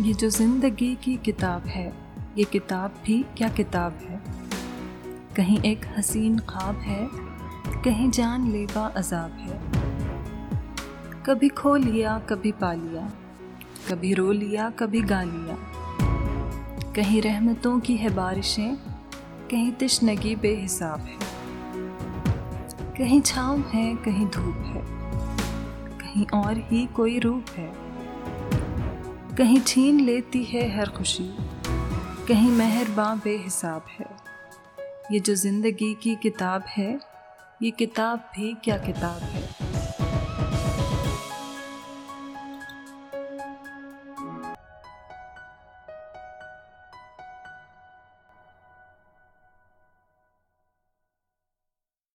ये जो ज़िंदगी की किताब है, ये किताब भी क्या किताब है? कहीं एक हसीन ख्वाब है, कहीं जान लेवा अजाब है। कभी खो लिया, कभी पा लिया, कभी रो लिया, कभी गा लिया। कहीं रहमतों की है बारिशें, कहीं तिश्नगी बेहिसाब है। कहीं छाँव है, कहीं धूप है, कहीं और ही कोई रूप है। कहीं छीन लेती है हर खुशी, कहीं मेहरबान बेहिसाब है। ये जो ज़िंदगी की किताब है, ये किताब भी क्या किताब है?